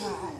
God.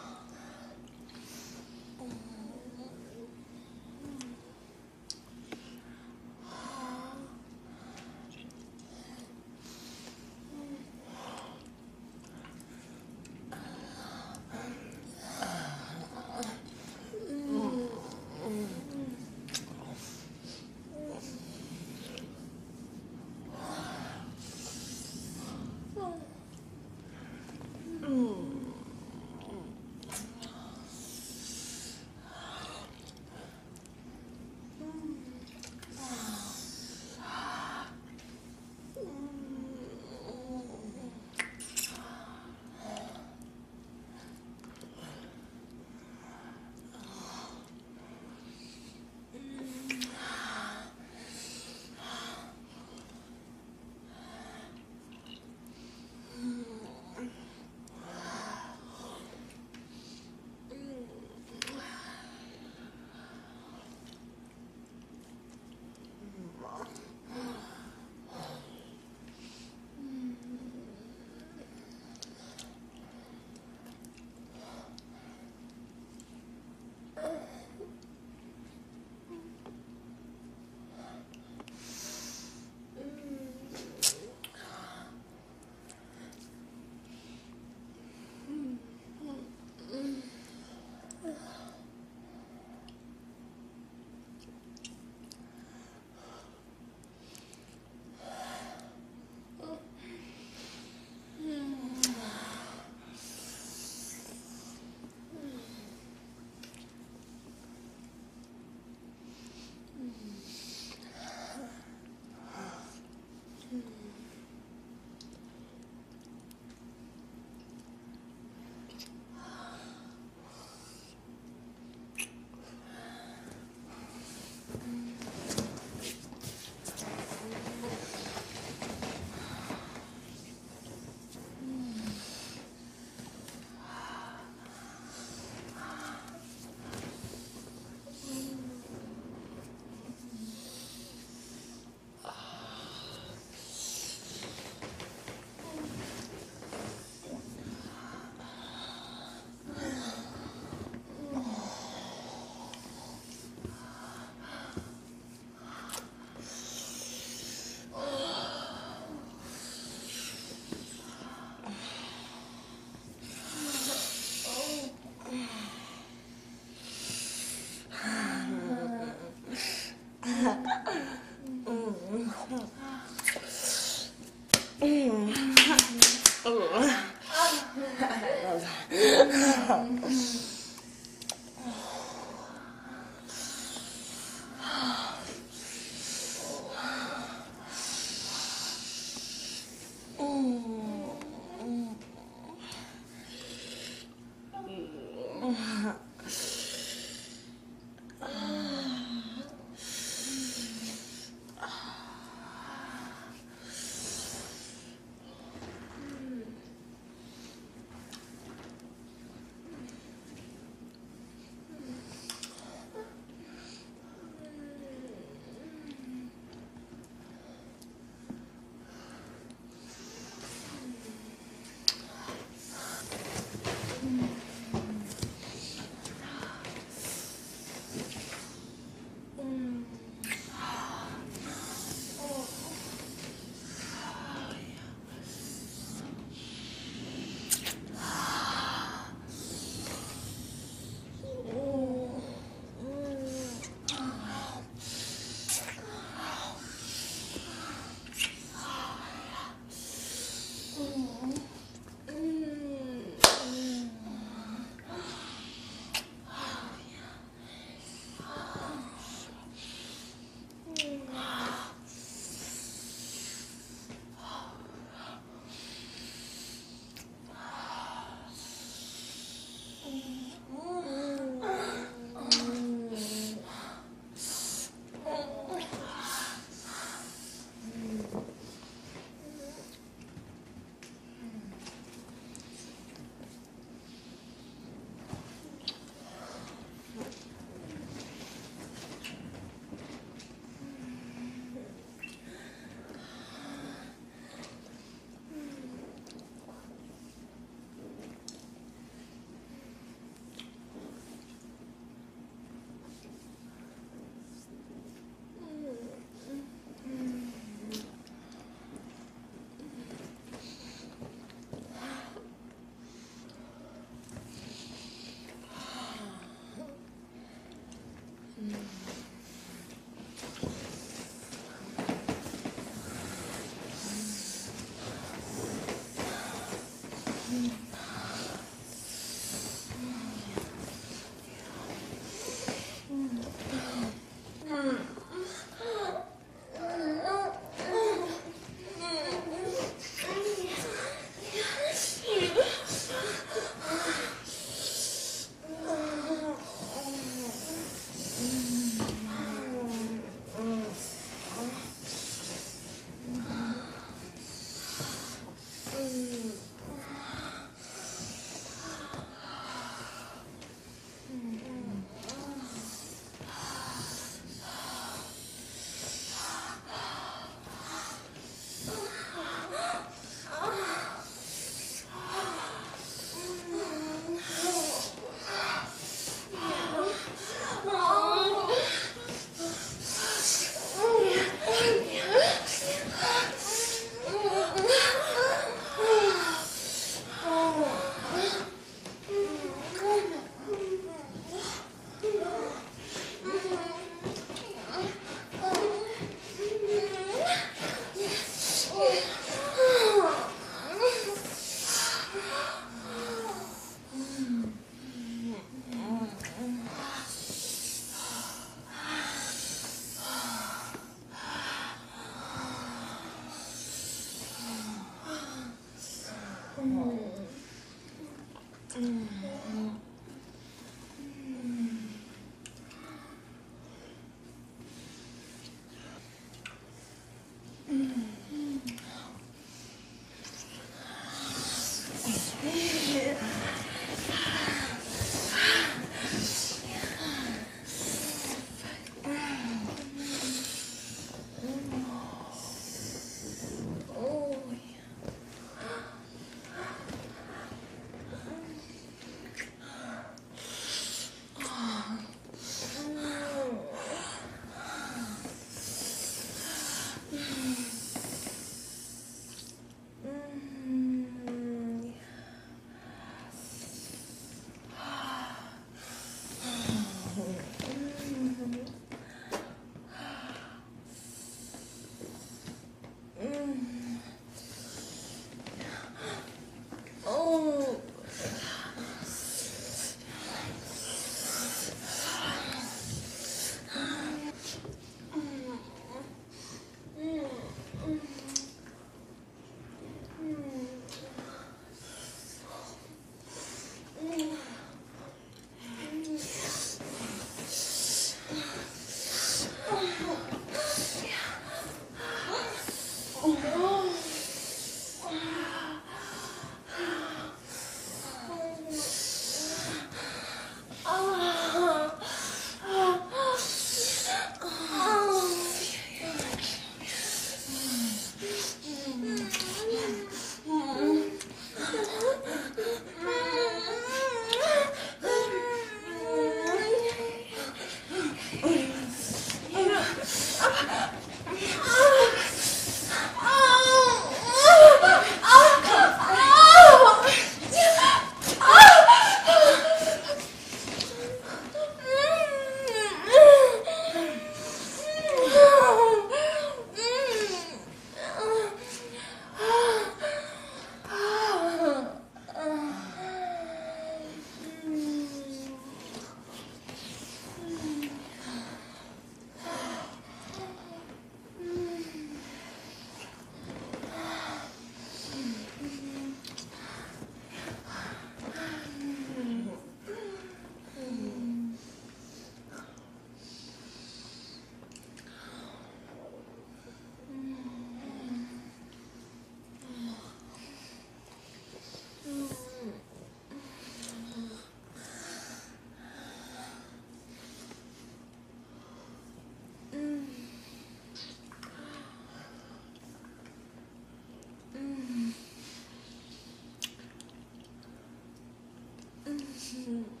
嗯。